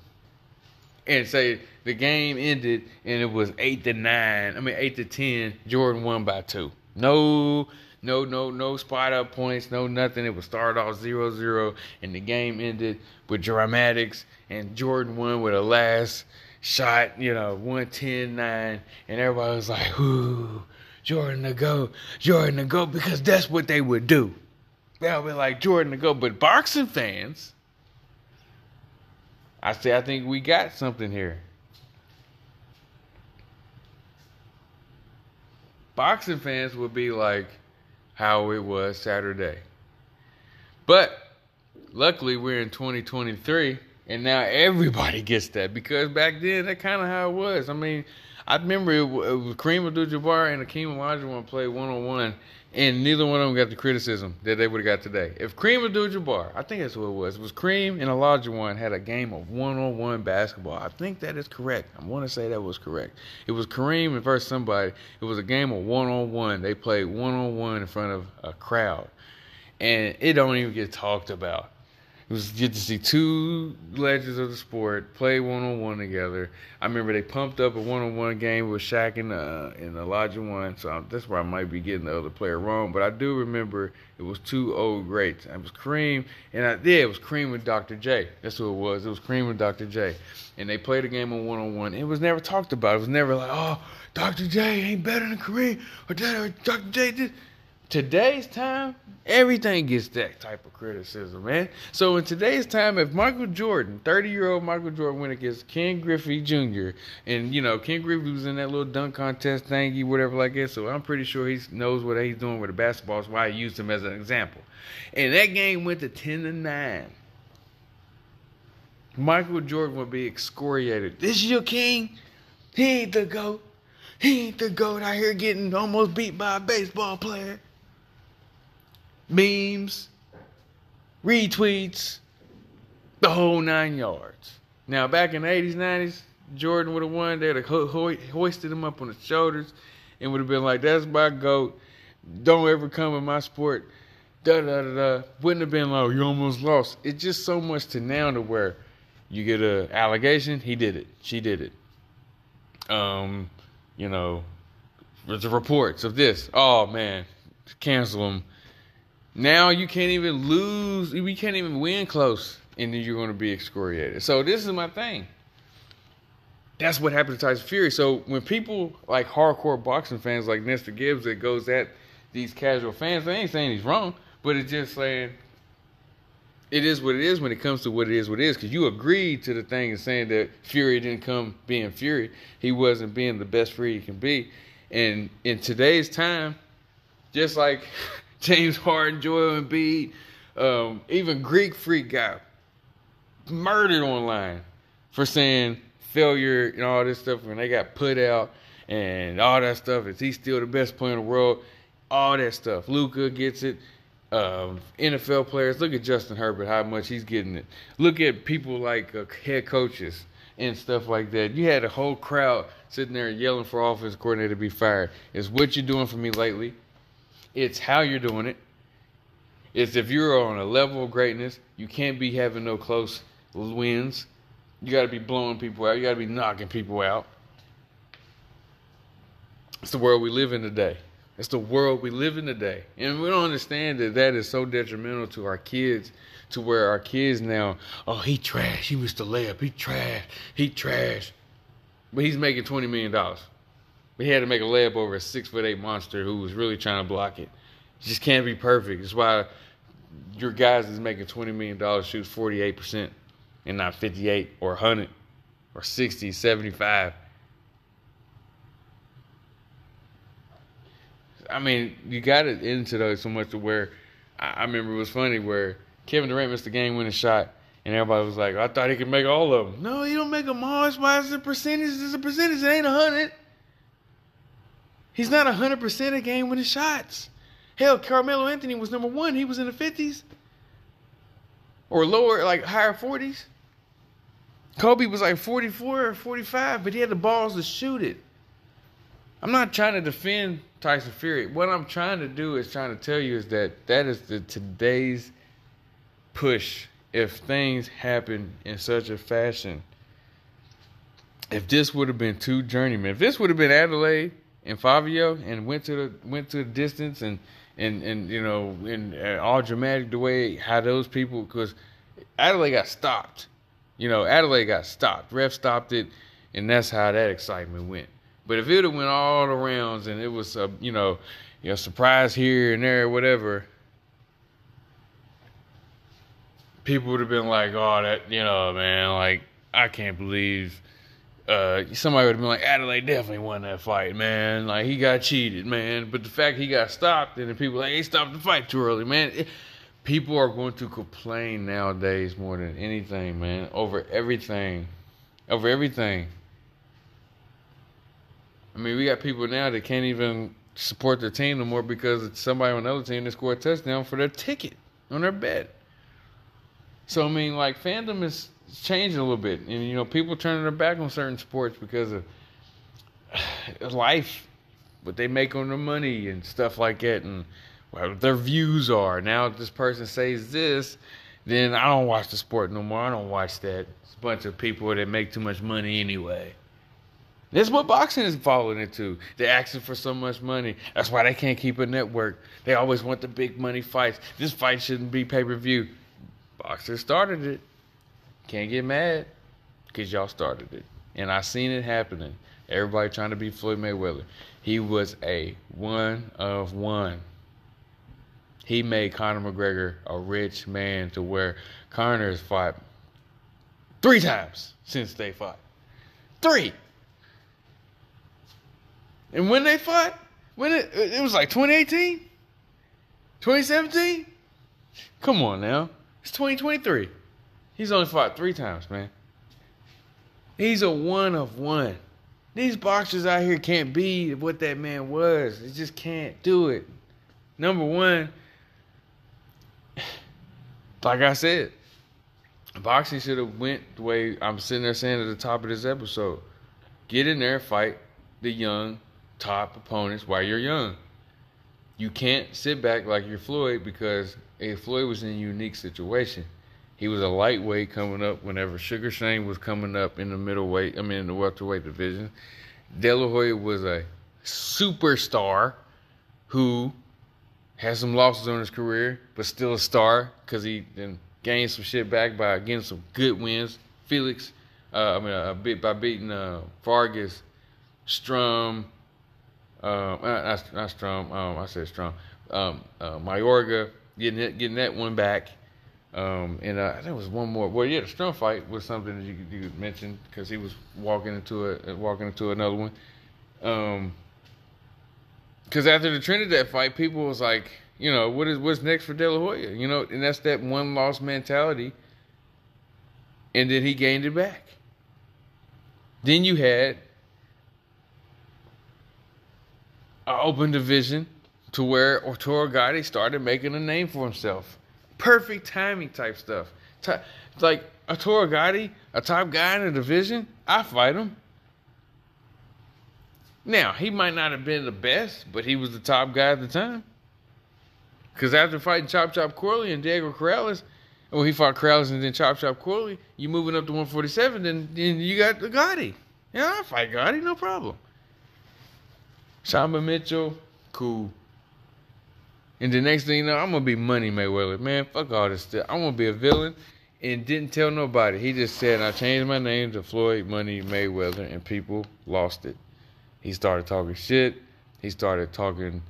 and say the game ended and it was eight to nine. I mean eight to ten. Jordan won by two. No, no, no, no spot up points. No nothing. It was started off 0-0 and the game ended with dramatics and Jordan won with a last shot. You know, 110-9 and everybody was like, "Ooh, Jordan to go, Jordan to go," because that's what they would do. They'll be like Jordan to go, but boxing fans I say I think we got something here. Boxing fans would be like how it was Saturday. But luckily we're in 2023 and now everybody gets that because back then that kind of how it was. I mean, I remember it, was Kareem Abdul-Jabbar and Akeem Olajuwon played one on one and neither one of them got the criticism that they would have got today. If Kareem Abdul-Jabbar, I think that's what it was, it was Kareem and Olajuwon had a game of one-on-one basketball. I think that is correct. I want to say that was correct. It was Kareem versus somebody. It was a game of one-on-one. They played one-on-one in front of a crowd, and it don't even get talked about. It was good to see two legends of the sport play one on one together. I remember they pumped up a one on one game with Shaq and uh, and one. so that's where I might be getting the other player wrong. But I do remember it was two old greats. It was Kareem and I, yeah, it was Kareem and Dr. J. That's who it was. It was Kareem and Dr. J. And they played a game on one on one. It was never talked about. It was never like, oh, Dr. J ain't better than Kareem or Dr. J did today's time, everything gets that type of criticism, man. So in today's time, if Michael Jordan, 30 year old Michael Jordan, went against Ken Griffey Jr., and you know, Ken Griffey was in that little dunk contest thingy, whatever like that, so I'm pretty sure he knows what he's doing with the basketball, that's why I used him as an example. And that game went to 10 to 9. Michael Jordan would be excoriated. This is your king? He ain't the GOAT. He ain't the GOAT out here getting almost beat by a baseball player memes, retweets, the whole nine yards. Now, back in the 80s, 90s, Jordan would have won. They'd have ho- ho- hoisted him up on his shoulders and would have been like, that's my GOAT. Don't ever come in my sport. Da da da da. Wouldn't have been like, you almost lost. It's just so much to now to where you get a allegation, he did it. She did it. Um, you know, the reports of this. Oh man, cancel him now you can't even lose. We can't even win close, and then you're going to be excoriated. So this is my thing. That's what happened to Tyson Fury. So when people like hardcore boxing fans like Nestor Gibbs that goes at these casual fans, they ain't saying he's wrong, but it's just saying it is what it is when it comes to what it is what it is. Because you agreed to the thing and saying that Fury didn't come being Fury. He wasn't being the best Fury he can be. And in today's time, just like James Harden, Joel Embiid, um, even Greek Freak got murdered online for saying failure and all this stuff when they got put out and all that stuff. Is he still the best player in the world? All that stuff. Luka gets it. Um, NFL players. Look at Justin Herbert, how much he's getting it. Look at people like uh, head coaches and stuff like that. You had a whole crowd sitting there yelling for offense coordinator to be fired. Is what you're doing for me lately. It's how you're doing it. It's if you're on a level of greatness, you can't be having no close wins. You got to be blowing people out. You got to be knocking people out. It's the world we live in today. It's the world we live in today. And we don't understand that that is so detrimental to our kids to where our kids now, oh, he trash. He missed the layup. He trash. He trash. But he's making $20 million. But he had to make a layup over a six foot eight monster who was really trying to block it. Just can't be perfect. That's why your guys is making $20 million shoots 48% and not 58 or 100 or 60, 75. I mean, you got it into those so much to where I, remember it was funny where Kevin Durant missed the game winning shot, and everybody was like, "I thought he could make all of them." No, he don't make them all. Why it's a percentage. It's a percentage. It ain't a hundred. He's not a hundred percent a game winning shots. Hell, Carmelo Anthony was number one. He was in the fifties or lower, like higher forties. Kobe was like 44 or 45, but he had the balls to shoot it. I'm not trying to defend Tyson Fury. What I'm trying to do is trying to tell you is that that is the today's push. If things happen in such a fashion, if this would have been two journeymen, if this would have been Adeleye and Fabio and went to the went to the distance and and and you know in uh, all dramatic the way how those people because Adeleye got stopped, you know Adeleye got stopped, ref stopped it, and that's how that excitement went. But if it went all the rounds and it was a you know you know surprise here and there whatever, people would have been like, oh that you know man like I can't believe uh, somebody would have been like, Adeleye definitely won that fight, man. Like he got cheated, man. But the fact he got stopped, and the people like, he stopped the fight too early, man. It, people are going to complain nowadays more than anything, man, over everything, over everything. I mean, we got people now that can't even support their team no more because it's somebody on another team that scored a touchdown for their ticket on their bet. So I mean, like fandom is changing a little bit, and you know, people turning their back on certain sports because of life, what they make on their money and stuff like that, and what their views are. Now, if this person says this, then I don't watch the sport no more. I don't watch that. It's a bunch of people that make too much money anyway. That's what boxing is falling into. They're asking for so much money. That's why they can't keep a network. They always want the big money fights. This fight shouldn't be pay per view. Boxers started it. Can't get mad because y'all started it. And I seen it happening. Everybody trying to be Floyd Mayweather. He was a one of one. He made Conor McGregor a rich man to where Conor has fought three times since they fought. Three. And when they fought, when it it was like 2018, 2017. Come on now, it's 2023. He's only fought three times, man. He's a one of one. These boxers out here can't be what that man was. They just can't do it. Number one, like I said, boxing should have went the way I'm sitting there saying at the top of this episode. Get in there, and fight the young top opponents while you're young. You can't sit back like you're Floyd because hey, Floyd was in a unique situation. He was a lightweight coming up whenever Sugar Shane was coming up in the middleweight, I mean in the welterweight division. De La Hoya was a superstar who had some losses on his career, but still a star because he then gained some shit back by getting some good wins. Felix, uh, I mean, bit by beating uh, Vargas, Sturm, uh, not, not Sturm, um, I said Sturm, um, uh, Mayorga, getting getting that one back. Um, and uh, there was one more. Well, yeah, the Sturm fight was something that you you mentioned because he was walking into a walking into another one. Um, because after the Trinidad fight, people was like, you know, what is what's next for De La Hoya? You know, and that's that one loss mentality. And then he gained it back. Then you had an open division to where Arturo Gatti started making a name for himself. Perfect timing type stuff. Like Arturo Gatti, a top guy in the division, I fight him. Now, he might not have been the best, but he was the top guy at the time. Because after fighting Chop Chop Corley and Diego Corrales, well, he fought Corrales and then Chop Chop Corley, you moving up to 147, then, then you got the Gatti. Yeah, I fight Gatti, no problem. Sharmba Mitchell, cool. And the next thing you know, I'm gonna be Money Mayweather. Man, fuck all this stuff. I'm gonna be a villain and didn't tell nobody. He just said I changed my name to Floyd Money Mayweather and people lost it. He started talking shit. He started talking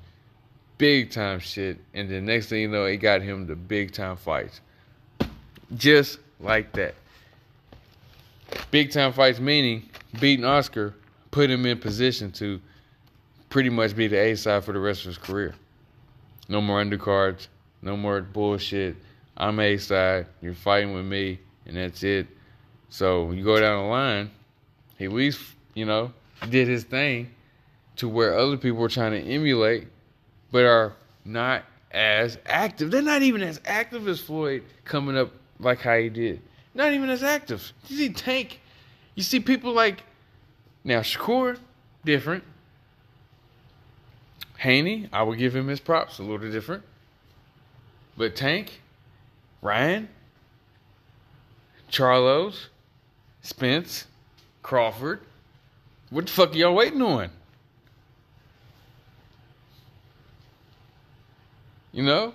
big time shit. And the next thing you know, it got him the big time fights. Just like that. Big time fights meaning beating Oscar put him in position to pretty much be the A side for the rest of his career. No more undercards, no more bullshit. I'm A side, you're fighting with me, and that's it. So you go down the line, he at least, you know, did his thing to where other people were trying to emulate, but are not as active. They're not even as active as Floyd coming up like how he did. Not even as active. You see Tank, you see people like now Shakur, different. Haney, I would give him his props, a little different. But Tank, Ryan, Charlos, Spence, Crawford, what the fuck are y'all waiting on? You know?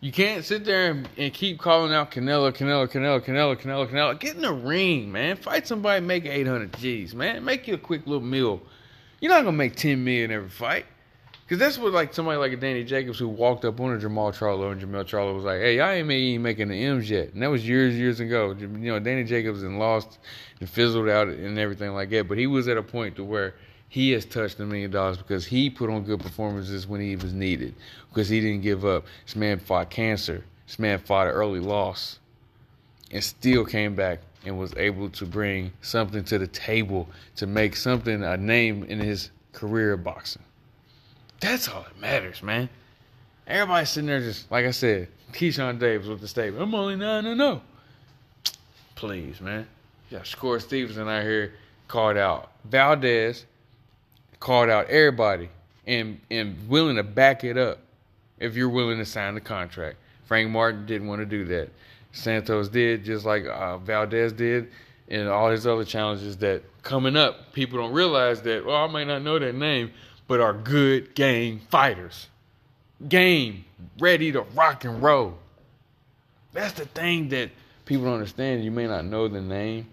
You can't sit there and, and, keep calling out Canelo, Canelo, Canelo, Canelo, Canelo, Canelo. Get in the ring, man. Fight somebody, make 800 G's, man. Make you a quick little meal. You're not gonna make 10 million every fight. Cause that's what like somebody like a Danny Jacobs who walked up on a Jamal Charlo and Jermall Charlo was like, "Hey, I ain't even making the M's yet," and that was years, years ago. You know, Danny Jacobs and lost and fizzled out and everything like that. But he was at a point to where he has touched a million dollars because he put on good performances when he was needed. Because he didn't give up. This man fought cancer. This man fought an early loss, and still came back and was able to bring something to the table to make something a name in his career of boxing. That's all that matters, man. Everybody's sitting there just like I said, Keyshawn Davis with the statement. I'm only nine and zero. Please, man. Got Shakur Stevenson out here called out Valdez, called out everybody, and and willing to back it up if you're willing to sign the contract. Frank Martin didn't want to do that. Santos did, just like uh, Valdez did, and all his other challenges that coming up. People don't realize that. Well, I may not know that name, but are good game fighters. Game ready to rock and roll. That's the thing that people don't understand. You may not know the name,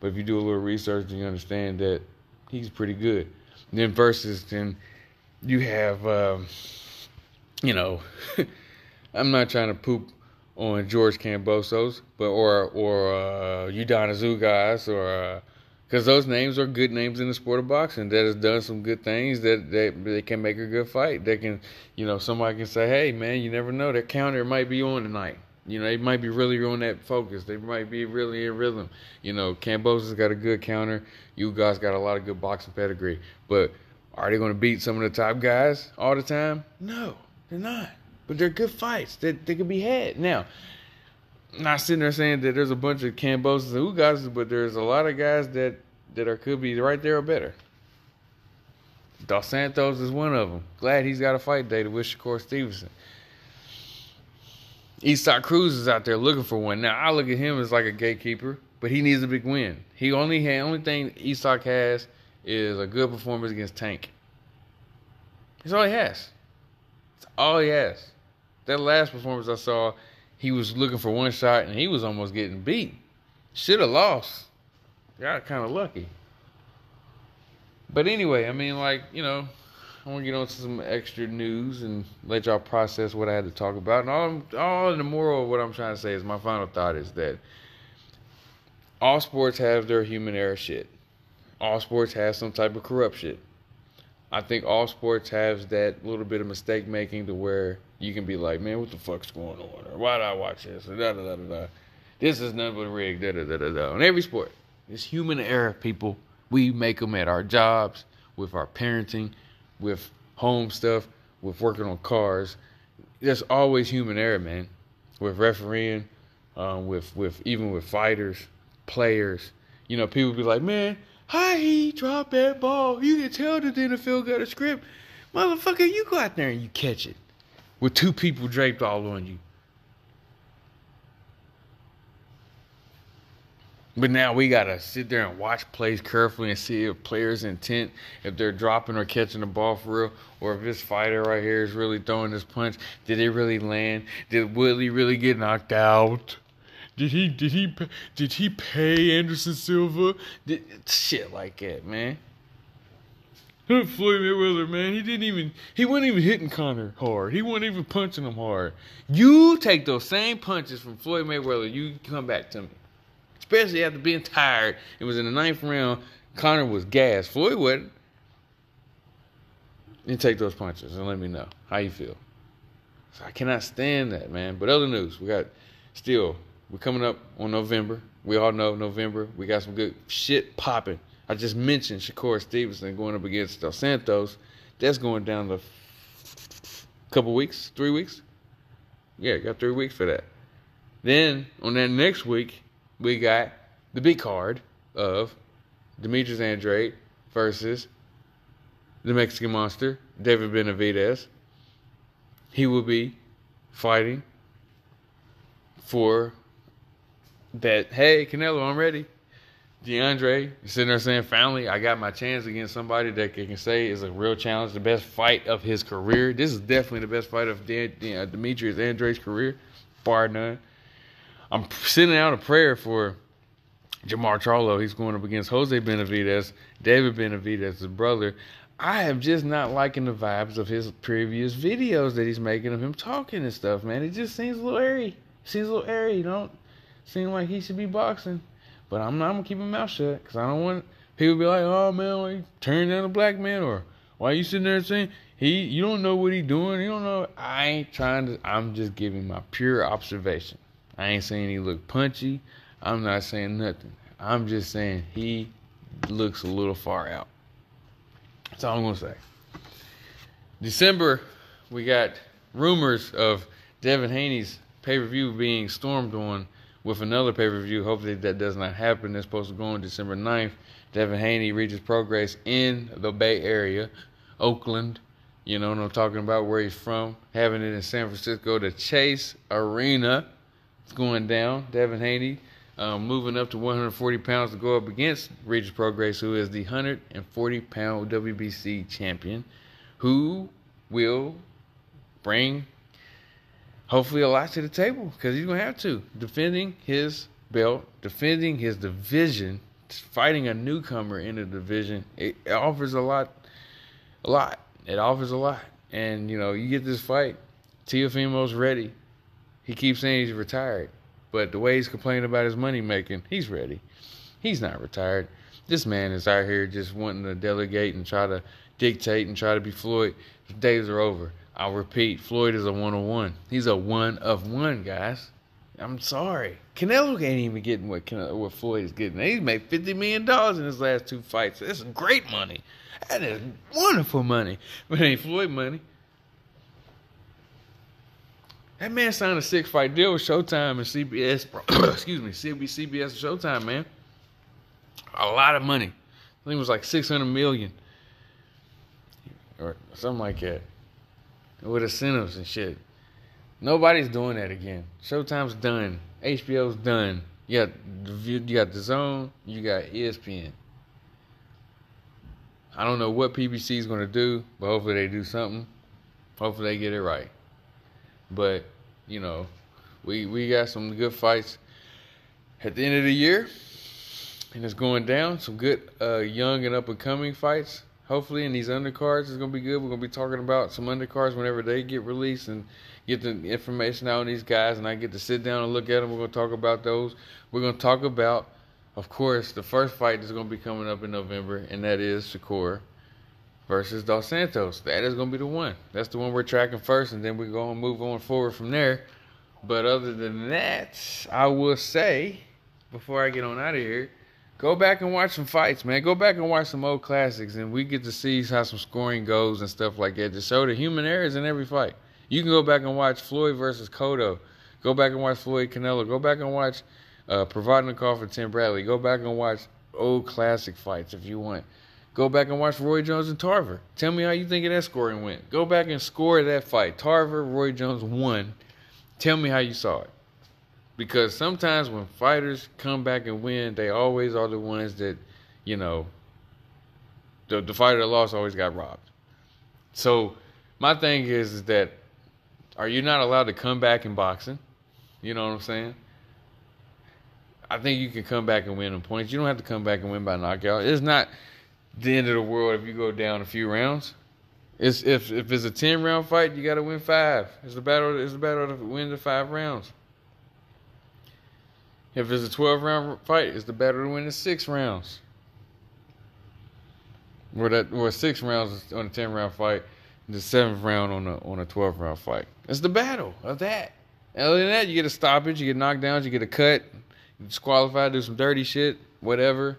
but if you do a little research, you understand that he's pretty good. And then versus then you have, um, you know, I'm not trying to poop on George Kambosos, but or or uh, Udana guys or uh, because those names are good names in the sport of boxing that has done some good things that, that they can make a good fight. They can, you know, somebody can say, hey, man, you never know. That counter might be on tonight. You know, they might be really on that focus. They might be really in rhythm. You know, Kambosos got a good counter. Ugas got a lot of good boxing pedigree. But are they going to beat some of the top guys all the time? No, they're not. But they're good fights that they, they be had. Now, I'm not sitting there saying that there's a bunch of Kambosos and Ugas, but there's a lot of guys that that are could be right there or better. Dos Santos is one of them. Glad he's got a fight day to wish Shakur Stevenson. Isaac Cruz is out there looking for one. Now I look at him as like a gatekeeper, but he needs a big win. He only had only thing Isaac has is a good performance against Tank. That's all he has. That's all he has. That last performance I saw, he was looking for one shot and he was almost getting beat. Should have lost. Got kind of lucky. But anyway, I mean, like, you know, I want to get on to some extra news and let y'all process what I had to talk about. And all, all the moral of what I'm trying to say is my final thought is that all sports have their human error shit. All sports have some type of corruption. I think all sports has that little bit of mistake making to where you can be like, man, what the fuck's going on? Or why did I watch this? Or da da da da. This is nothing but rigged. Da da da da da. On every sport, it's human error, people. We make them at our jobs, with our parenting, with home stuff, with working on cars. There's always human error, man. With refereeing, um, with with even with fighters, players. You know, people be like, man, how he dropped that ball? You can tell the NFL got a script. Motherfucker, you go out there and you catch it with two people draped all on you. But now we gotta sit there and watch plays carefully and see if players' intent, if they're dropping or catching the ball for real, or if this fighter right here is really throwing this punch. Did it really land? Did Woodley really get knocked out? Did he did he did he pay Anderson Silva? Did, shit like that, man. Floyd Mayweather, man, he didn't even he wasn't even hitting Conor hard. He wasn't even punching him hard. You take those same punches from Floyd Mayweather, you come back to me especially after being tired. It was in the ninth round. Conor was gassed. Floyd wasn't. You take those punches and let me know how you feel. So I cannot stand that, man. But other news, we got still we're coming up on November. We all know November. We got some good shit popping. I just mentioned Shakur Stevenson going up against Dos Santos. That's going down to couple weeks, three weeks. Yeah, got three weeks for that. Then on that next week, we got the big card of Demetrius Andrade versus the Mexican Monster, David Benavidez. He will be fighting for that. Hey, Canelo, I'm ready. DeAndre sitting there saying, finally, I got my chance against somebody that can say is a real challenge, the best fight of his career. This is definitely the best fight of De- De- uh, Demetrius Andrade's career, bar none. I'm sending out a prayer for Jermall Charlo. He's going up against Jose Benavidez, David Benavidez's brother. I am just not liking the vibes of his previous videos that he's making of him talking and stuff, man. It just seems a little airy. Seems a little airy. Don't seem like he should be boxing. But I'm not gonna keep my mouth shut because I don't want people be like, oh man, why you turn down a black man or why are you sitting there saying he you don't know what he doing, you don't know I ain't trying to I'm just giving my pure observation. I ain't saying he look punchy. I'm not saying nothing. I'm just saying he looks a little far out. That's all I'm gonna say. December, we got rumors of Devin Haney's pay per view being stormed on with another pay per view. Hopefully that does not happen. It's supposed to go on December 9th. Devin Haney Regis Prograis in the Bay Area, Oakland. You know what I'm talking about, where he's from. Having it in San Francisco, the Chase Arena It's going down. Devin Haney um, moving up to 140 pounds to go up against Regis Prograis, who is the 140 pound WBC champion, who will bring hopefully a lot to the table because he's going to have to. Defending his belt, defending his division, fighting a newcomer in the division, it, it offers a lot. A lot. It offers a lot. And, you know, you get this fight, Teofimo's ready. He keeps saying he's retired, but the way he's complaining about his money making, he's ready. He's not retired. This man is out here just wanting to delegate and try to dictate and try to be Floyd. His days are over. I'll repeat, Floyd is a one of one. He's a one of one, guys. I'm sorry. Canelo ain't even getting what Canelo, what Floyd is getting. He's made fifty million dollars in his last two fights. That's great money. That is wonderful money. But ain't Floyd money. That man signed a six fight deal with Showtime and CBS. excuse me, CBS, CBS and Showtime, man. A lot of money. I think it was like six hundred million or something like that, with incentives and shit. Nobody's doing that again. Showtime's done. HBO's done. You got you got DAZN. You got ESPN. I don't know what PBC is going to do, but hopefully they do something. Hopefully they get it right. But you know, we we got some good fights at the end of the year, and it's going down. Some good uh, young and up and coming fights. Hopefully, in these undercards, it's gonna be good. We're gonna be talking about some undercards whenever they get released and get the information out on these guys, and I get to sit down and look at them. We're gonna talk about those. We're gonna talk about, of course, the first fight that's gonna be coming up in November, and that is Shakur versus Dos Santos. That is going to be the one. That's the one we're tracking first, and then we're going to move on forward from there. But other than that, I will say, before I get on out of here, go back and watch some fights, man. Go back and watch some old classics, and we get to see how some scoring goes and stuff like that to show the human errors in every fight. You can go back and watch Floyd versus Cotto. Go back and watch Floyd Canelo. Go back and watch uh, Provodnikov for Tim Bradley. Go back and watch old classic fights if you want. Go back and watch Roy Jones and Tarver. Tell me how you think of that scoring went. Go back and score that fight. Tarver, Roy Jones won. Tell me how you saw it. Because sometimes when fighters come back and win, they always are the ones that, you know, the, the fighter that lost always got robbed. So my thing is, is that are you not allowed to come back in boxing? You know what I'm saying? I think you can come back and win in points. You don't have to come back and win by knockout. It's not the end of the world if you go down a few rounds. It's if if it's a ten round fight, you got to win five. It's the battle. It's the battle to win the five rounds. If it's a twelve round fight, it's the battle to win the six rounds. Or that or six rounds on a ten round fight, the seventh round on a on a twelve round fight. It's the battle of that. Other than that, you get a stoppage, you get knocked down, you get a cut, you disqualified, do some dirty shit, whatever.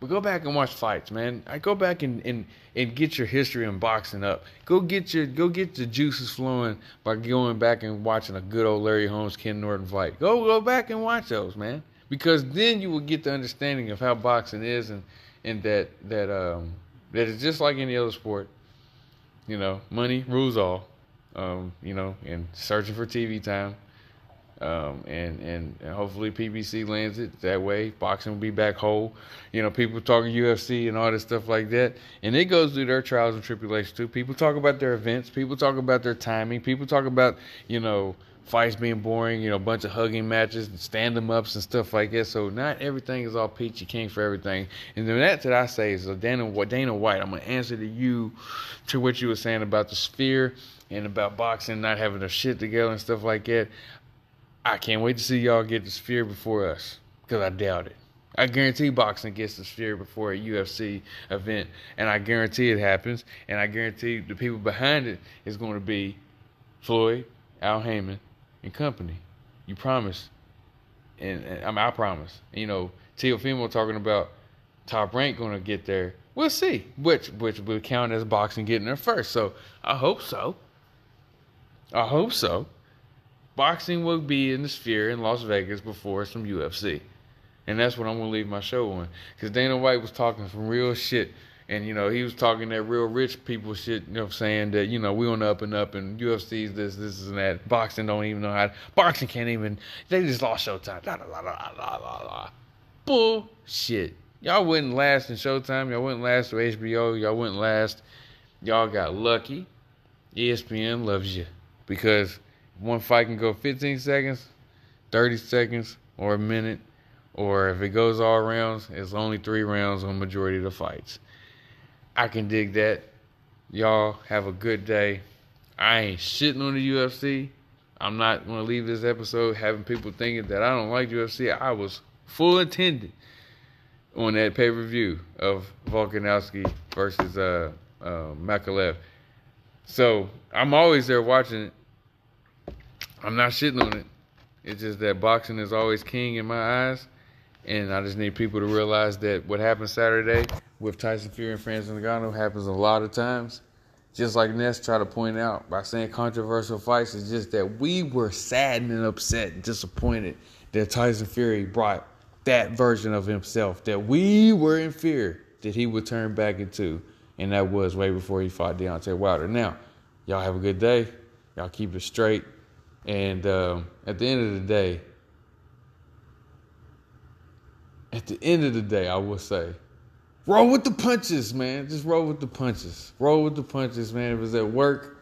But go back and watch fights, man. I go back and, and, and get your history in boxing up. Go get your go get the juices flowing by going back and watching a good old Larry Holmes Ken Norton fight. Go go back and watch those, man. Because then you will get the understanding of how boxing is and, and that that um that it's just like any other sport. You know, money rules all. Um, you know, and searching for TV time. Um, and, and, hopefully PBC lands it that way. Boxing will be back whole. You know, people talking UFC and all this stuff like that. And it goes through their trials and tribulations too. People talk about their events. People talk about their timing. People talk about, you know, fights being boring, you know, a bunch of hugging matches and stand them ups and stuff like that. So not everything is all peachy king for everything. And then that's what I say is Dana, Dana White, I'm to answer to you to what you were saying about the sphere and about boxing not having their shit together and stuff like that. I can't wait to see y'all get the sphere before us because I doubt it. I guarantee boxing gets the sphere before a UFC event, and I guarantee it happens. And I guarantee the people behind it is going to be Floyd, Al Haymon, and company. You promise, and, and I mean I promise. You know, Teofimo talking about top rank going to get there. We'll see which which will count as boxing getting there first. So I hope so. I hope so boxing will be in the sphere in Las Vegas before some UFC. And that's what I'm going to leave my show on. Because Dana White was talking some real shit. And, you know, he was talking that real rich people shit, you know, saying that, you know, we on the up and up and UFC's this, this, and that. Boxing don't even know how to, boxing can't even, they just lost Showtime. La, la, la, la, la, la. Bullshit. Y'all wouldn't last in Showtime. Y'all wouldn't last with HBO. Y'all wouldn't last. Y'all got lucky. ESPN loves you because one fight can go 15 seconds, 30 seconds, or a minute, or if it goes all rounds, it's only three rounds on majority of the fights. I can dig that. Y'all have a good day. I ain't shitting on the UFC. I'm not gonna leave this episode having people thinking that I don't like UFC. I was full intended on that pay per view of Volkanovski versus uh, uh, Makhachev. So I'm always there watching it. I'm not shitting on it. It's just that boxing is always king in my eyes. And I just need people to realize that what happened Saturday with Tyson Fury and Francis Ngannou happens a lot of times. Just like Ness tried to point out by saying controversial fights, it's just that we were saddened and upset and disappointed that Tyson Fury brought that version of himself that we were in fear that he would turn back into. And that was way before he fought Deontay Wilder. Now, y'all have a good day. Y'all keep it straight. And um, at the end of the day, at the end of the day, I will say, roll with the punches, man. Just roll with the punches. Roll with the punches, man. If it's at work,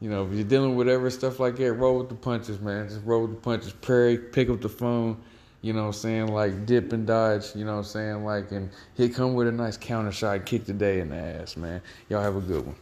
you know, if you're dealing with whatever stuff like that, roll with the punches, man. Just roll with the punches. Pray, pick up the phone, you know what I'm saying? Like dip and dodge, you know what I'm saying? Like, and he come with a nice counter shot, kick the day in the ass, man. Y'all have a good one.